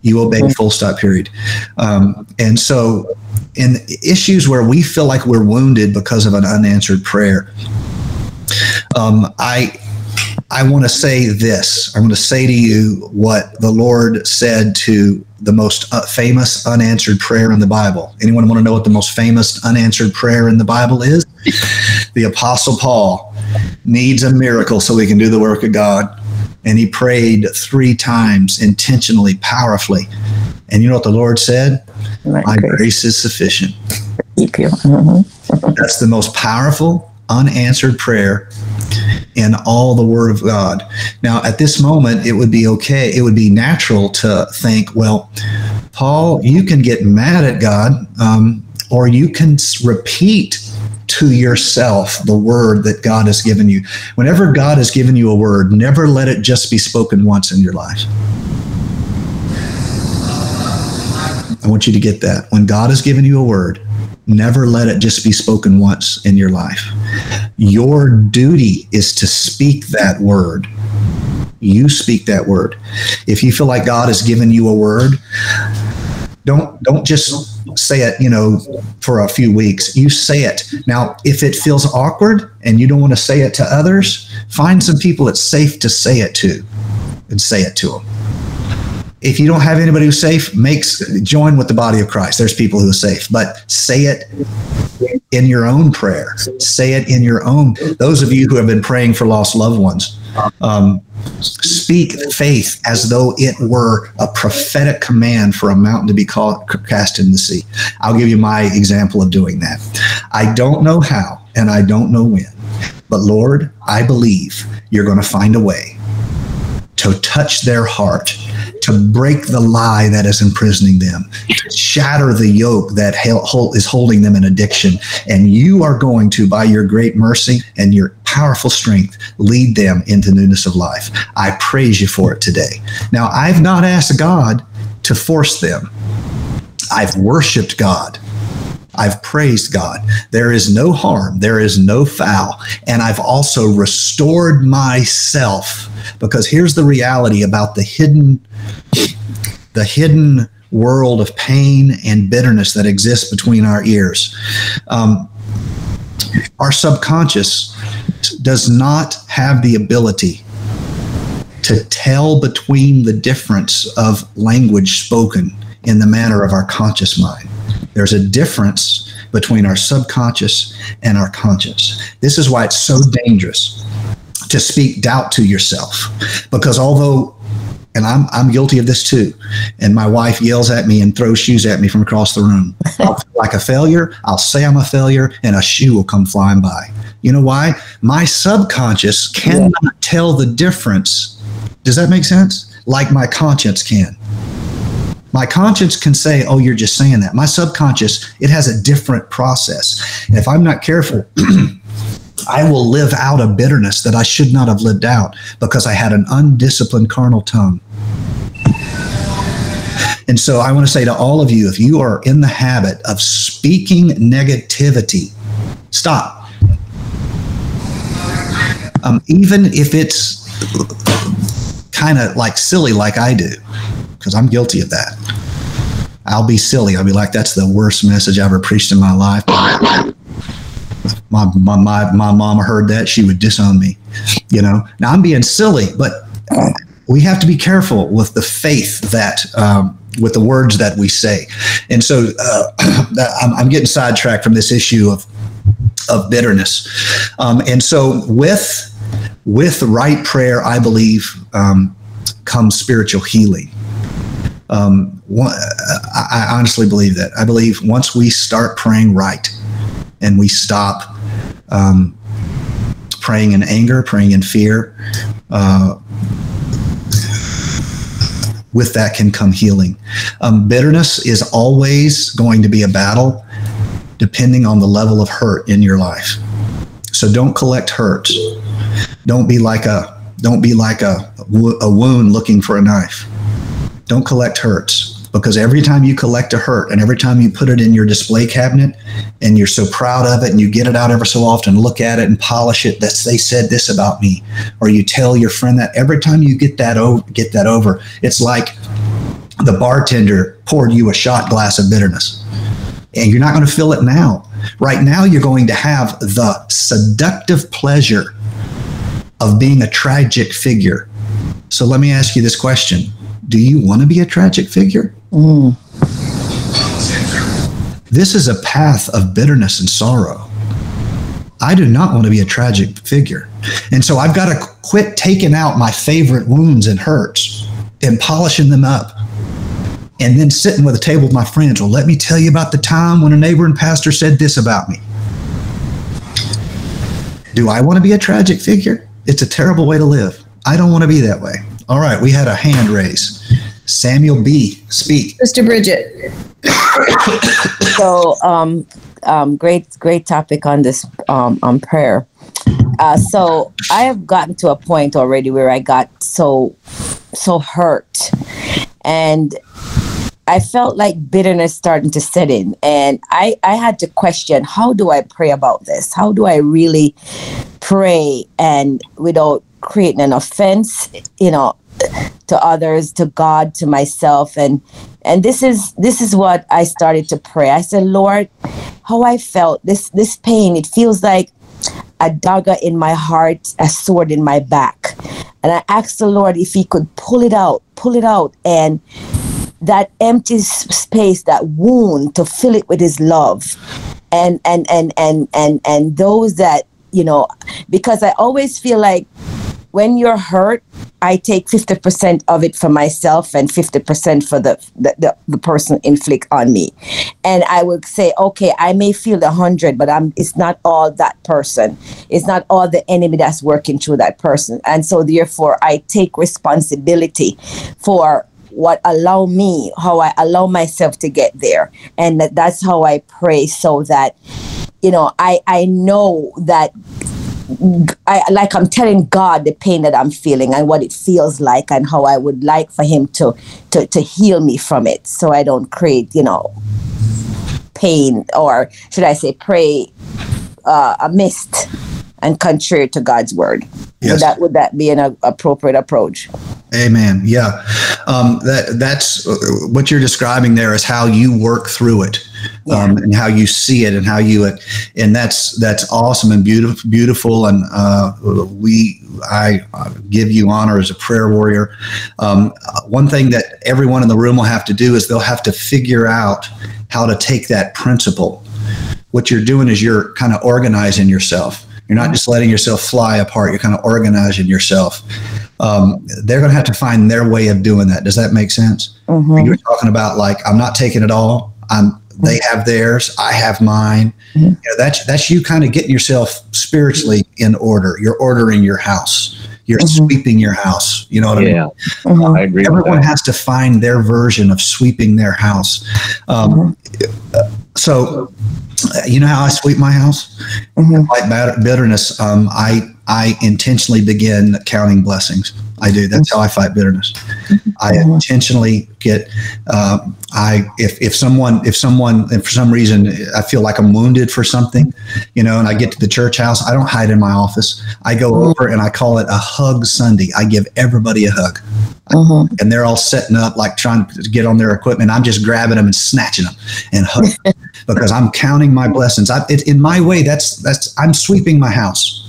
You obey full stop period. Um, and so, in issues where we feel like we're wounded because of an unanswered prayer, um, I I want to say this. I want to say to you what the Lord said to the most uh, famous unanswered prayer in the Bible? Anyone want to know what the most famous unanswered prayer in the Bible is? the Apostle Paul needs a miracle so he can do the work of God. And he prayed three times intentionally, powerfully. And you know what the Lord said? My My grace grace is sufficient. Mhm. That's the most powerful unanswered prayer in all the Word of God. Now, at this moment, it would be okay. It would be natural to think, well, Paul, you can get mad at God, um, or you can repeat to yourself the word that God has given you. Whenever God has given you a word, never let it just be spoken once in your life. I want you to get that. When God has given you a word, never let it just be spoken once in your life. Your duty is to speak that word. You speak that word. If you feel like God has given you a word, don't don't just say it, you know, for a few weeks. You say it. Now, if it feels awkward and you don't want to say it to others, find some people it's safe to say it to and say it to them if you don't have anybody who's safe, makes join with the body of Christ. There's people who are safe, but say it in your own prayer. Say it in your own. Those of you who have been praying for lost loved ones, um, speak faith as though it were a prophetic command for a mountain to be called, cast in the sea. I'll give you my example of doing that. I don't know how and I don't know when, but Lord, I believe you're going to find a way to touch their heart, to break the lie that is imprisoning them, to shatter the yoke that is holding them in addiction. And you are going to, by your great mercy and your powerful strength, lead them into newness of life. I praise you for it today. Now, I've not asked God to force them, I've worshiped God. I've praised God. There is no harm, there is no foul. And I've also restored myself because here's the reality about the hidden the hidden world of pain and bitterness that exists between our ears. Um, our subconscious does not have the ability to tell between the difference of language spoken in the manner of our conscious mind. There's a difference between our subconscious and our conscious. This is why it's so dangerous to speak doubt to yourself. Because although, and I'm, I'm guilty of this too, and my wife yells at me and throws shoes at me from across the room, I'll feel like a failure, I'll say I'm a failure, and a shoe will come flying by. You know why? My subconscious cannot tell the difference. Does that make sense? Like my conscience can. My conscience can say, oh, you're just saying that. My subconscious, it has a different process. And if I'm not careful, I will live out a bitterness that I should not have lived out because I had an undisciplined carnal tongue. And so I want to say to all of you if you are in the habit of speaking negativity, stop. Um, even if it's kind of like silly, like I do, because I'm guilty of that. I'll be silly. I'll be like, that's the worst message I ever preached in my life. My, my, my, my mama heard that, she would disown me. You know, now I'm being silly, but we have to be careful with the faith that, um, with the words that we say. And so uh, I'm, getting sidetracked from this issue of, of bitterness. Um, and so with, with right prayer, I believe, um, comes spiritual healing. Um, one, I honestly believe that. I believe once we start praying right and we stop um, praying in anger, praying in fear, uh, with that can come healing. Um, bitterness is always going to be a battle depending on the level of hurt in your life. So don't collect hurts. Don't be like a don't be like a, a wound looking for a knife. Don't collect hurts because every time you collect a hurt and every time you put it in your display cabinet and you're so proud of it and you get it out ever so often, look at it and polish it that they said this about me, or you tell your friend that every time you get that over, get that over, it's like the bartender poured you a shot glass of bitterness and you're not going to feel it now. Right now, you're going to have the seductive pleasure of being a tragic figure. So let me ask you this question Do you want to be a tragic figure? Mm. This is a path of bitterness and sorrow. I do not want to be a tragic figure. And so I've got to quit taking out my favorite wounds and hurts and polishing them up. And then sitting with a table with my friends. Well, let me tell you about the time when a neighboring pastor said this about me. Do I want to be a tragic figure? It's a terrible way to live. I don't want to be that way. All right, we had a hand raise. Samuel B. Speak. Sister Bridget. So, um, um, great, great topic on this um, on prayer. Uh, so I have gotten to a point already where I got so so hurt, and I felt like bitterness starting to set in, and I I had to question how do I pray about this? How do I really pray and without creating an offense, you know, to others, to God, to myself, and and this is this is what I started to pray. I said, Lord, how I felt this this pain. It feels like a dagger in my heart, a sword in my back. And I asked the Lord if He could pull it out, pull it out, and that empty space, that wound, to fill it with His love, and and and and and and those that you know, because I always feel like when you're hurt, I take 50% of it for myself and 50% for the, the, the, the person inflict on me. And I would say, okay, I may feel the hundred, but I'm it's not all that person. It's not all the enemy that's working through that person. And so therefore I take responsibility for what allow me, how I allow myself to get there. And that, that's how I pray so that, you know, I, I know that I like I'm telling God the pain that I'm feeling and what it feels like and how I would like for him to to to heal me from it so I don't create, you know, pain or should I say pray uh, a mist and contrary to God's word. Yes. Would that would that be an uh, appropriate approach? Amen. Yeah, um, that that's uh, what you're describing there is how you work through it, um, and how you see it, and how you it, and that's that's awesome and beautiful, beautiful. And uh, we, I give you honor as a prayer warrior. Um, one thing that everyone in the room will have to do is they'll have to figure out how to take that principle. What you're doing is you're kind of organizing yourself. You're not just letting yourself fly apart. You're kind of organizing yourself. Um, they're going to have to find their way of doing that. Does that make sense? Mhm. You're talking about like I'm not taking it all. I'm. They have theirs. I have mine. Mhm. You know, that's that's you kind of getting yourself spiritually in order. You're ordering your house. You're Mhm. sweeping your house. You know what I mean? Yeah, Mhm. I agree Everyone has to find their version of sweeping their house. Um, So, uh, you know how I sweep my house? Mhm. Like bitterness, um, I I intentionally begin counting blessings. I do. That's how I fight bitterness. I intentionally get. Um, I if if someone if someone if for some reason I feel like I'm wounded for something, you know, and I get to the church house, I don't hide in my office. I go over and I call it a hug Sunday. I give everybody a hug Mhm. and they're all setting up like trying to get on their equipment. I'm just grabbing them and snatching them and hugging because I'm counting my blessings. I, it, in my way, that's that's I'm sweeping my house.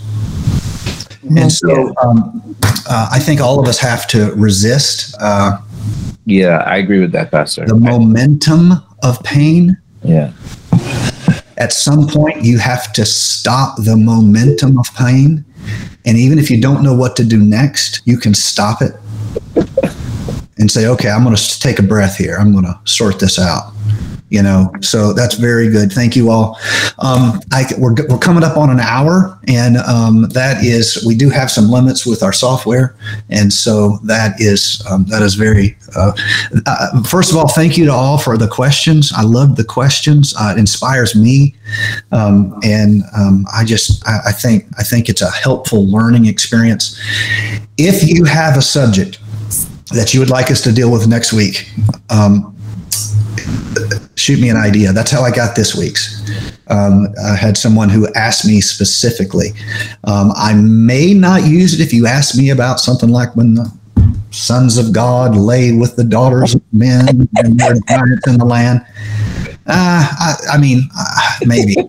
And so um, uh, I think all of us have to resist uh, Yeah, I agree with that, Pastor. the momentum of pain. yeah, At some point, you have to stop the momentum of pain. And even if you don't know what to do next, you can stop it and say, okay, I'm going to take a breath here. I'm going to sort this out. You know, so that's very good. Thank you all. Um, I, we're, we're coming up on an hour, and um, that is we do have some limits with our software, and so that is um, that is very. Uh, uh, first of all, thank you to all for the questions. I love the questions. Uh, it inspires me, um, and um, I just I, I think I think it's a helpful learning experience. If you have a subject that you would like us to deal with next week, um, shoot me an idea. That's how I got this week's. Um, I had someone who asked me specifically. Um, I may not use it if you ask me about something like when the sons of God lay with the daughters of men and there are giants in the land. Uh, I, I mean, uh, maybe.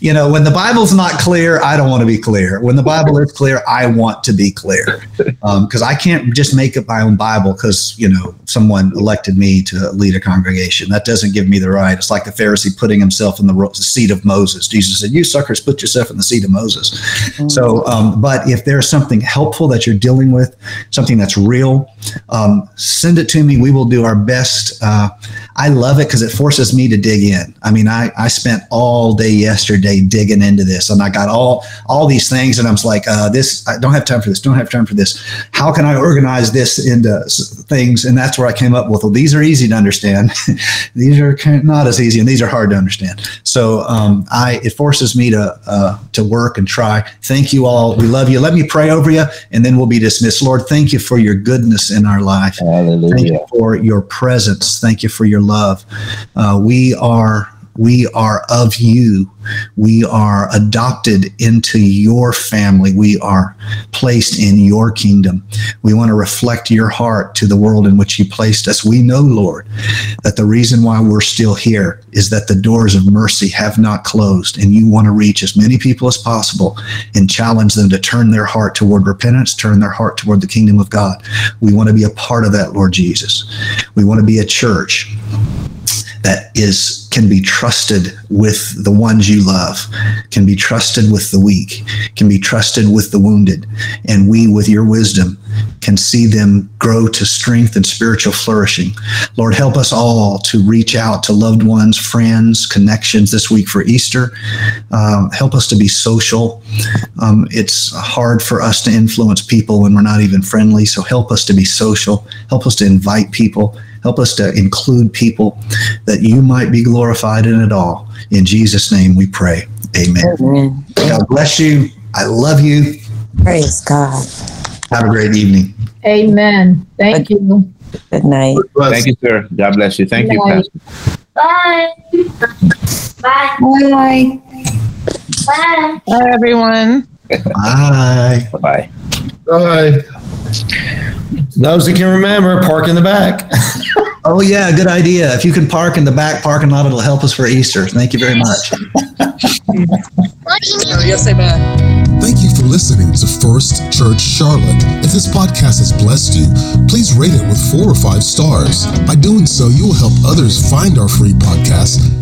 you know, when the Bible's not clear, I don't want to be clear. When the Bible is clear, I want to be clear because um, I can't just make up my own Bible because, you know, someone elected me to lead a congregation. That doesn't give me the right. It's like the Pharisee putting himself in the seat of Moses. Jesus said, You suckers, put yourself in the seat of Moses. Mm-hmm. So, um, but if there's something helpful that you're dealing with, something that's real, um, send it to me. We will do our best. Uh, I love it because it forces me to dig in. I mean, I, I spent all day yesterday digging into this and I got all, all these things and I was like, uh, this, I don't have time for this. Don't have time for this. How can I organize this into things? And that's where I came up with, well, these are easy to understand. these are not as easy and these are hard to understand. So um, I, it forces me to, uh, to work and try. Thank you all. We love you. Let me pray over you and then we'll be dismissed. Lord, thank you for your goodness in our life. Hallelujah. Thank you for your presence. Thank you for your love. Uh, we are we are of you. We are adopted into your family. We are placed in your kingdom. We want to reflect your heart to the world in which you placed us. We know, Lord, that the reason why we're still here is that the doors of mercy have not closed, and you want to reach as many people as possible and challenge them to turn their heart toward repentance, turn their heart toward the kingdom of God. We want to be a part of that, Lord Jesus. We want to be a church that is can be trusted with the ones you love, can be trusted with the weak, can be trusted with the wounded, and we, with your wisdom, can see them grow to strength and spiritual flourishing. Lord, help us all to reach out to loved ones, friends, connections this week for Easter. Um, help us to be social. Um, it's hard for us to influence people when we're not even friendly, so help us to be social. Help us to invite people Help us to include people that you might be glorified in it all. In Jesus' name we pray. Amen. Amen. God bless you. I love you. Praise God. Have a great evening. Amen. Thank Good, you. Good night. Thank you, sir. God bless you. Thank Good you, night. Pastor. Bye. Bye. Bye. Bye. Bye, everyone. Bye. Bye-bye. Bye. Those that can remember, park in the back. Oh, yeah, good idea. If you can park in the back parking lot, it'll help us for Easter. Thank you very much. Thank you for listening to First Church Charlotte. If this podcast has blessed you, please rate it with four or five stars. By doing so, you will help others find our free podcast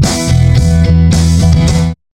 フフフフ。